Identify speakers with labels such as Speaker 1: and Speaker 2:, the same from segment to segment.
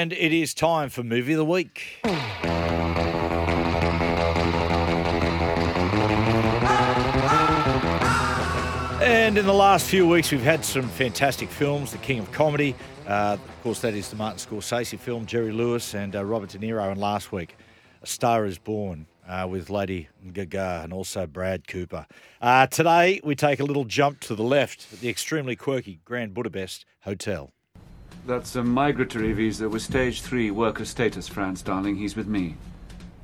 Speaker 1: And it is time for Movie of the Week. And in the last few weeks, we've had some fantastic films. The King of Comedy, uh, of course, that is the Martin Scorsese film, Jerry Lewis and uh, Robert De Niro. And last week, A Star is Born uh, with Lady Gaga and also Brad Cooper. Uh, today, we take a little jump to the left at the extremely quirky Grand Budapest Hotel.
Speaker 2: That's a migratory visa with stage three worker status, France, darling. He's with me.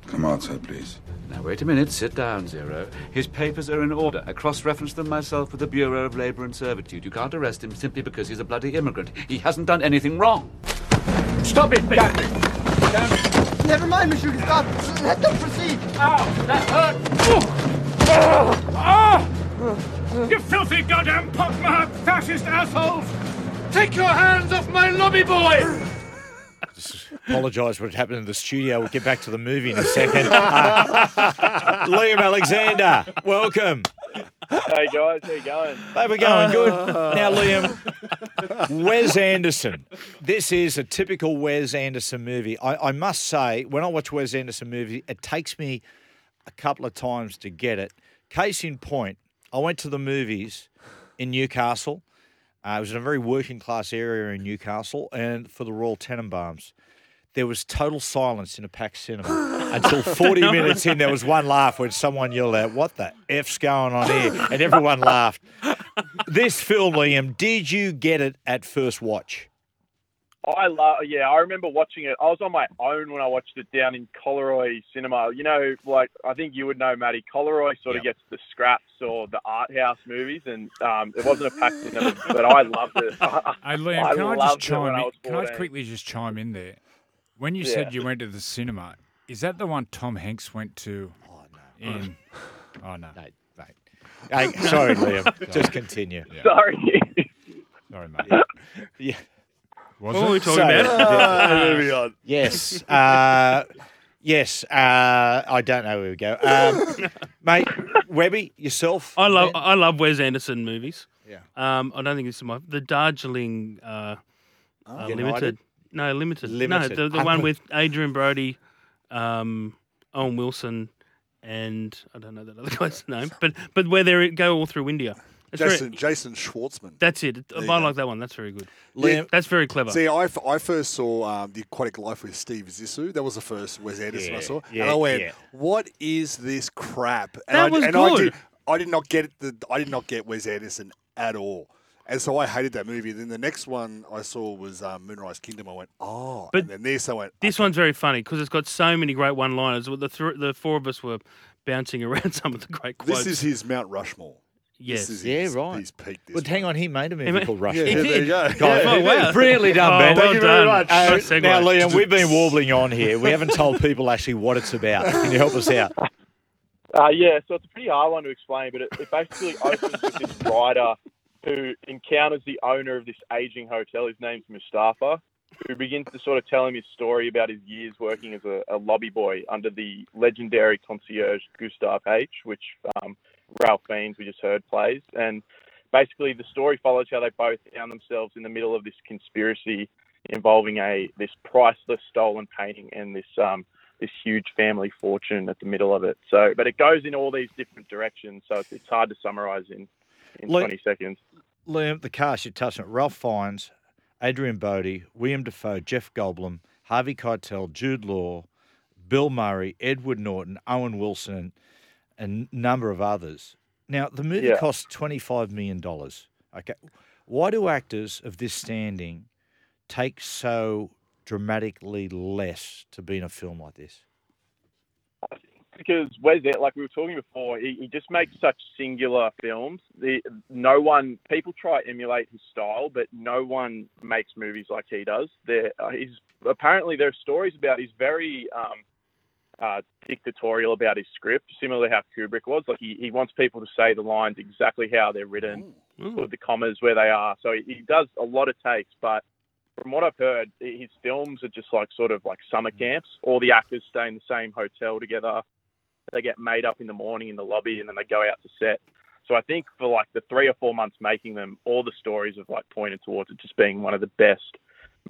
Speaker 3: Come outside, please.
Speaker 2: Now, wait a minute. Sit down, Zero. His papers are in order. I cross referenced them myself with the Bureau of Labor and Servitude. You can't arrest him simply because he's a bloody immigrant. He hasn't done anything wrong. Stop it! Down. Down.
Speaker 4: Never mind, Monsieur Gustave. Let them proceed.
Speaker 2: Ow! That hurt! Ah! You filthy goddamn pockmarked fascist assholes! Take your hands off my lobby boy!
Speaker 1: I apologise for what happened in the studio. We'll get back to the movie in a second. Uh, Liam Alexander, welcome.
Speaker 5: Hey guys, how you going?
Speaker 1: Hey, we're going good. Now, Liam, Wes Anderson. This is a typical Wes Anderson movie. I, I must say, when I watch Wes Anderson movie, it takes me a couple of times to get it. Case in point, I went to the movies in Newcastle. Uh, it was in a very working class area in Newcastle, and for the Royal Tenenbaums. There was total silence in a packed cinema until 40 minutes in. There was one laugh when someone yelled out, What the F's going on here? And everyone laughed. This film, Liam, did you get it at first watch?
Speaker 5: I love. Yeah, I remember watching it. I was on my own when I watched it down in Coleroy Cinema. You know, like I think you would know, Matty. Coleroy sort of
Speaker 1: Yep.
Speaker 5: gets the scraps or the art house movies, and um, it wasn't a packed cinema, but I loved it.
Speaker 6: Hey, Liam,
Speaker 5: I
Speaker 6: can I just chime
Speaker 5: I
Speaker 6: in? Can I quickly just chime in there? When you
Speaker 5: Yeah.
Speaker 6: said you went to the cinema, is that the one Tom Hanks went to? Oh no. In, oh no.
Speaker 1: Mate, mate. Hey, sorry, Liam. Just continue.
Speaker 5: Sorry.
Speaker 6: Sorry, mate.
Speaker 1: Yeah.
Speaker 6: Was
Speaker 7: What were we talking
Speaker 1: So-
Speaker 7: about?
Speaker 3: moving on.
Speaker 1: Yes. Uh, yes. Uh, I don't know where we go. Um, mate, Webby, yourself?
Speaker 7: I love
Speaker 1: man?
Speaker 7: I love Wes Anderson movies.
Speaker 1: Yeah.
Speaker 7: Um, I don't think this is my the Darjeeling uh, uh, Limited. No, limited.
Speaker 1: Limited.
Speaker 7: No, the, the one with Adrien Brody, um, Owen Wilson, and I don't know that other guy's name, but but where they go all through India. It's very-
Speaker 8: Jason, Jason Schwartzman.
Speaker 7: that's it.
Speaker 8: you
Speaker 7: I
Speaker 8: go.
Speaker 7: like that one. That's very good.
Speaker 1: Liam,
Speaker 7: That's very clever.
Speaker 8: See, I, f- I first saw um, The Aquatic Life with Steve Zissou. That was the first Wes Anderson
Speaker 1: Yeah,
Speaker 8: I saw.
Speaker 1: yeah,
Speaker 8: and I went,
Speaker 1: yeah.
Speaker 8: what is this crap? And
Speaker 7: That
Speaker 8: I,
Speaker 7: was
Speaker 8: and I
Speaker 7: good.
Speaker 8: did, I did not get it, the, I did not get Wes Anderson at all. And so I hated that movie. Then the next one I saw was um, Moonrise Kingdom. I went, oh.
Speaker 7: But
Speaker 8: and then this, I went,
Speaker 7: This one's very funny because it's got so many great one-liners. The th- the four of us were bouncing around some of the great quotes.
Speaker 8: this is his Mount Rushmore.
Speaker 7: Yes.
Speaker 8: This is
Speaker 1: Yeah,
Speaker 8: his,
Speaker 1: right.
Speaker 8: His peak. This
Speaker 1: but hang on, he made a movie
Speaker 7: made-
Speaker 1: called Rush.
Speaker 8: Yeah,
Speaker 7: He
Speaker 8: yeah, there you
Speaker 7: did.
Speaker 8: go.
Speaker 1: God,
Speaker 7: Oh, wow.
Speaker 1: Brilliantly done,
Speaker 7: Oh,
Speaker 1: man.
Speaker 7: well
Speaker 1: Thank you very much. Uh, now, Liam, we've been warbling on here. We haven't told people actually what it's about. Can you help us out?
Speaker 5: Uh, yeah, so it's a pretty hard one to explain, but it, it basically opens with this writer who encounters the owner of this aging hotel. His name's Mustafa, who begins to sort of tell him his story about his years working as a, a lobby boy under the legendary concierge Gustave H., which um, Ralph Fiennes, we just heard, plays. And basically, the story follows how they both found themselves in the middle of this conspiracy involving a this priceless stolen painting and this um, this huge family fortune at the middle of it. So, but it goes in all these different directions. So it's, it's hard to summarize in in 20 seconds.
Speaker 1: Liam, the cast you touched on. Ralph Fiennes, Adrien Brody, William Dafoe, Jeff Goldblum, Harvey Keitel, Jude Law, Bill Murray, Edward Norton, Owen Wilson, and a number of others. Now, the movie
Speaker 5: Yeah.
Speaker 1: costs $25 million. Okay. Why do actors of this standing take so dramatically less to be in a film like this?
Speaker 5: Because Wes, like we were talking before, he, he just makes such singular films. The no one people try to emulate his style, but no one makes movies like he does. There, uh, he's apparently there are stories about he's very um, uh, dictatorial about his script, similar to how Kubrick was. Like he, he wants people to say the lines exactly how they're written, with the commas where they are. So he, he does a lot of takes, but from what I've heard, his films are just like sort of like summer camps. All the actors stay in the same hotel together. They get made up in the morning in the lobby, and then they go out to set. So I think for like the three or four months making them, all the stories have like pointed towards it just being one of the best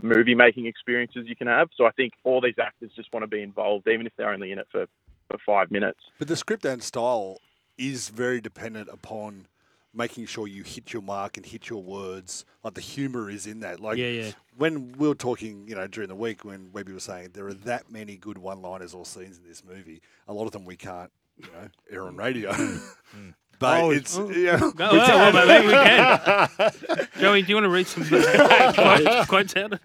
Speaker 5: movie making experiences you can have. So I think all these actors just want to be involved, even if they're only in it for, for five minutes.
Speaker 8: But the script and style is very dependent upon making sure you hit your mark and hit your words. Like the humor is in that. Like
Speaker 7: Yeah, yeah.
Speaker 8: when we were talking, you know, during the week when Webby was saying there are that many good one-liners or scenes in this movie. A lot of them we can't, you know, air on radio. Mm, mm. but
Speaker 1: Oh,
Speaker 8: it's
Speaker 7: oh.
Speaker 8: yeah.
Speaker 7: Oh, well, well, maybe we can. Joey, do you want to read some quotes, quotes out?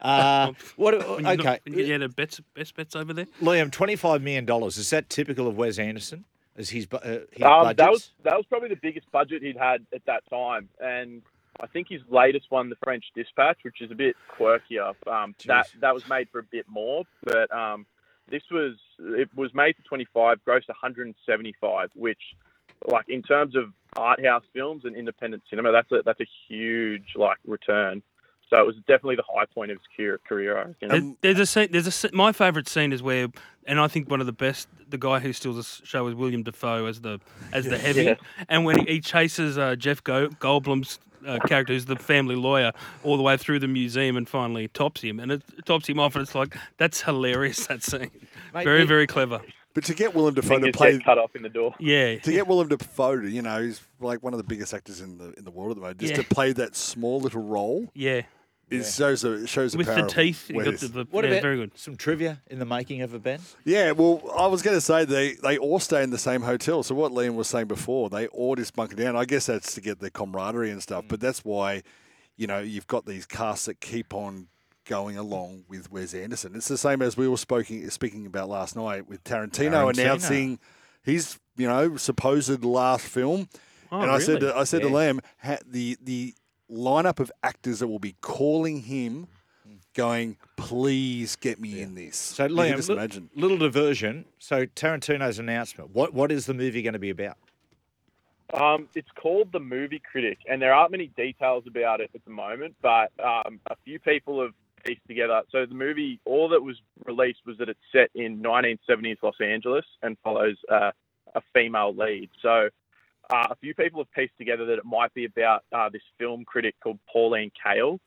Speaker 1: Uh, what? Okay,
Speaker 7: When you get a bets, best bets over there.
Speaker 1: Liam, twenty-five million dollars. Is that typical of Wes Anderson? Is his, bu- uh, his
Speaker 5: Um,
Speaker 1: budgets?
Speaker 5: that was that was probably the biggest budget he'd had at that time, and I think his latest one, The French Dispatch, which is a bit quirkier. Um, that that was made for a bit more, but um, this was it was made for 25, grossed 175, which, like in terms of art house films and independent cinema, that's a that's a huge like return. So it was definitely the high point of his career. career I reckon.
Speaker 7: There- there's a scene. There's a my favourite scene is where, and I think one of the best. The guy who steals the show is William Dafoe as the as the heavy,
Speaker 5: Yeah.
Speaker 7: and when he, he chases uh, Jeff Go- Goldblum's uh, character, who's the family lawyer, all the way through the museum, and finally tops him, and it tops him off, and it's like that's hilarious. That scene,
Speaker 1: Mate,
Speaker 7: very
Speaker 1: it-
Speaker 7: very clever.
Speaker 8: But to get Willem Dafoe to
Speaker 5: Fingers
Speaker 8: play
Speaker 5: get cut off in the door.
Speaker 7: Yeah,
Speaker 8: to get Willem Dafoe to, you know, he's like one of the biggest actors in the in the world at the moment. Just
Speaker 7: Yeah.
Speaker 8: to play that small little role
Speaker 7: yeah.
Speaker 8: it shows a, it shows the
Speaker 7: With
Speaker 8: power
Speaker 7: the
Speaker 8: of
Speaker 7: teeth, got the, the
Speaker 1: What
Speaker 7: yeah,
Speaker 1: about
Speaker 7: very good.
Speaker 1: some trivia in the making of a Ben?
Speaker 8: Yeah, well, I was going to say they, they all stay in the same hotel. So what Liam was saying before, they all just bunker down. I guess that's to get their camaraderie and stuff. Mm. But that's why, you know, you've got these casts that keep on going along with Wes Anderson. It's the same as we were speaking speaking about last night with Tarantino,
Speaker 1: Tarantino.
Speaker 8: announcing his you know supposed last film.
Speaker 7: Oh,
Speaker 8: and I said to, I said to
Speaker 1: Yeah.
Speaker 8: Lamb, ha, the the lineup of actors that will be calling him, going, please get me in this.
Speaker 1: So,
Speaker 8: You
Speaker 1: Liam,
Speaker 8: just
Speaker 1: li-
Speaker 8: imagine.
Speaker 1: little diversion. So, Tarantino's announcement. What What is the movie going to be about?
Speaker 5: Um, it's called The Movie Critic, and there aren't many details about it at the moment, but um, a few people have pieced together. So the movie, all that was released was that it's set in 1970s Los Angeles and follows uh, a female lead. So uh, a few people have pieced together that it might be about uh, this film critic called Pauline Kael,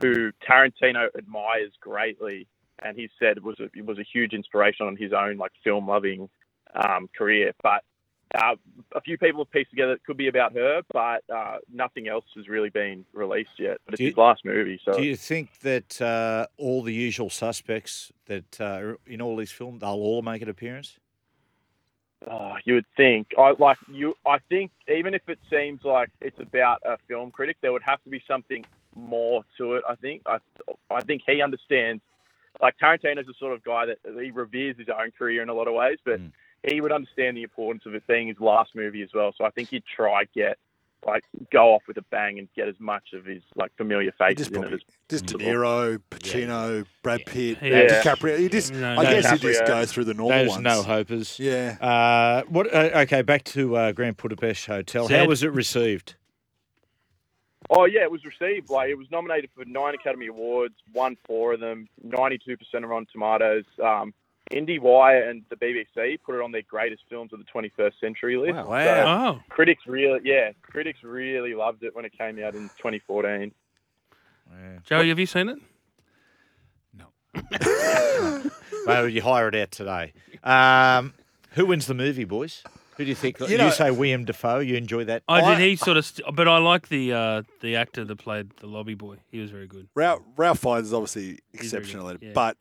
Speaker 5: who Tarantino admires greatly, and he said it was a, was a huge inspiration on his own like film loving um, career. But uh, a few people have pieced together it could be about her, but uh, nothing else has really been released yet. But it's
Speaker 1: you-
Speaker 5: his last movie, so
Speaker 1: Do you think that uh, all the usual suspects that uh, are in all these films, they'll all make an appearance?
Speaker 5: oh, you would think. I like you. I think even if it seems like it's about a film critic, there would have to be something more to it. I think. I I think he understands. Like Tarantino's the sort of guy that he reveres his own career in a lot of ways, but
Speaker 1: Mm.
Speaker 5: He would understand the importance of it being his last movie as well. So I think he'd try get like go off with a bang and get as much of his like familiar faces
Speaker 8: Just
Speaker 5: in it as
Speaker 8: just De. Niro, Pacino, Brad Pitt,
Speaker 7: Yeah.
Speaker 8: uh, DiCaprio. You just,
Speaker 7: No,
Speaker 8: I
Speaker 7: no
Speaker 8: guess you just
Speaker 5: DiCaprio.
Speaker 8: go through the normal
Speaker 1: Those
Speaker 8: ones.
Speaker 1: no hopers.
Speaker 8: Yeah.
Speaker 1: Uh, what? Uh, okay, back to uh, Grand Budapest Hotel. How was it received?
Speaker 5: Oh yeah, it was received. Like it was nominated for nine Academy Awards, won four of them. Ninety-two percent are on Tomatoes. Um, IndieWire and the BBC put it on their greatest films of the 21st century list.
Speaker 8: Wow.
Speaker 1: Wow.
Speaker 7: Oh,
Speaker 5: critics really, yeah, critics really loved it when it came out in 2014.
Speaker 7: Joey, have you seen it? No.
Speaker 1: well, you hire it out today. Um, who wins the movie, boys? Who do you think? You,
Speaker 8: You know-
Speaker 1: say William Dafoe. You enjoy that?
Speaker 7: I,
Speaker 8: I-
Speaker 7: did. He sort of, st- but I like the uh, the actor that played the lobby boy. He was very good.
Speaker 8: Ralph, Ralph Fiennes is obviously
Speaker 7: He's
Speaker 8: exceptional at
Speaker 7: yeah.
Speaker 8: But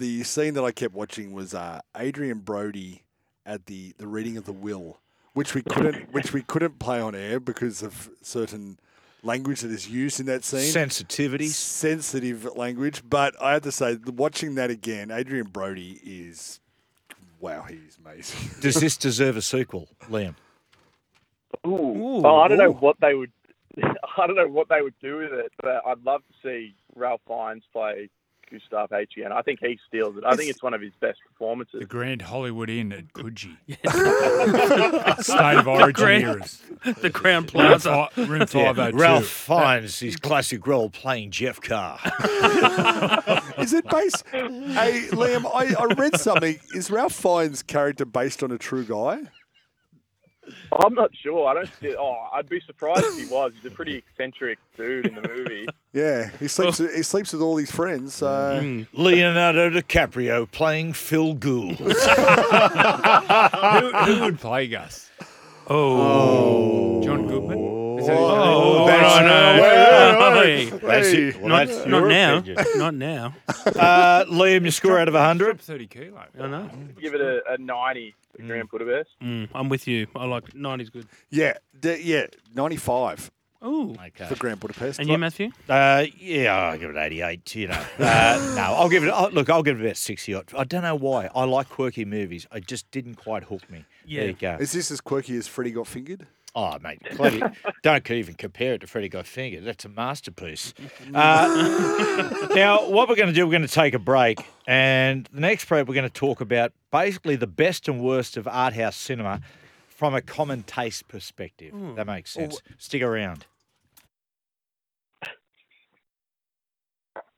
Speaker 8: the scene that I kept watching was uh, Adrien Brody at the, the reading of the will, which we couldn't which we couldn't play on air because of certain language that is used in that scene.
Speaker 1: Sensitivity.
Speaker 8: sensitive language. But I have to say, watching that again, Adrien Brody is wow, he's amazing.
Speaker 1: Does this deserve a sequel, Liam?
Speaker 5: Ooh,
Speaker 7: Ooh,
Speaker 5: Oh, I don't know what they would, I don't know what they would do with it, but I'd love to see Ralph Fiennes play Gustave H again. I think he steals it. I think
Speaker 8: It's-
Speaker 5: it's one of his best performances.
Speaker 6: The Grand Hollywood Inn at Coogee. State of origin
Speaker 7: Grand-
Speaker 6: eras.
Speaker 7: The Crown
Speaker 6: Room,
Speaker 7: Plaza.
Speaker 6: room 502.
Speaker 1: Ralph Fiennes his classic role playing Jeff Carr.
Speaker 8: is it based? hey, Liam, I, I read something. Is Ralph Fiennes' character based on a true guy?
Speaker 5: I'm not sure. I don't. See, oh, I'd be surprised if he was. He's a pretty eccentric dude in the movie.
Speaker 8: Yeah, he sleeps. he sleeps with all his friends. So
Speaker 7: Mm.
Speaker 1: Leonardo DiCaprio playing Phil Gould.
Speaker 6: who, who would play Gus?
Speaker 7: Oh.
Speaker 6: John Goodman? Is that his
Speaker 7: Oh,
Speaker 6: name?
Speaker 1: that's-
Speaker 7: no, no.
Speaker 1: Wait,
Speaker 7: Hey.
Speaker 1: That's it. Well,
Speaker 7: Not,
Speaker 1: that's
Speaker 7: not
Speaker 1: your
Speaker 7: now.
Speaker 1: opinion.
Speaker 7: Not now.
Speaker 1: Uh, Liam, your score out of 100?
Speaker 6: Dropped 30 kilo.
Speaker 7: I know.
Speaker 5: Give it a, a 90 for Grand Budapest.
Speaker 7: Mm, I'm with you. I like 90's good.
Speaker 8: yeah, d- yeah, ninety-five
Speaker 7: Oh.
Speaker 1: Okay.
Speaker 8: for Grand Budapest.
Speaker 7: And you, Matthew?
Speaker 1: Uh, yeah, I'll give it 88, you know. Uh, no, I'll give it, oh, look, I'll give it about 60 odd. I don't know why. I like quirky movies. I just didn't quite hook me.
Speaker 7: Yeah.
Speaker 1: There you go.
Speaker 8: Is this as quirky as Freddy got fingered?
Speaker 1: Oh, mate, bloody, don't even compare it to Freddy Got Fingered. That's a masterpiece. Uh, now, what we're going to do, we're going to take a break. And the next break, we're going to talk about basically the best and worst of art house cinema from a common taste perspective. That makes sense. Stick around.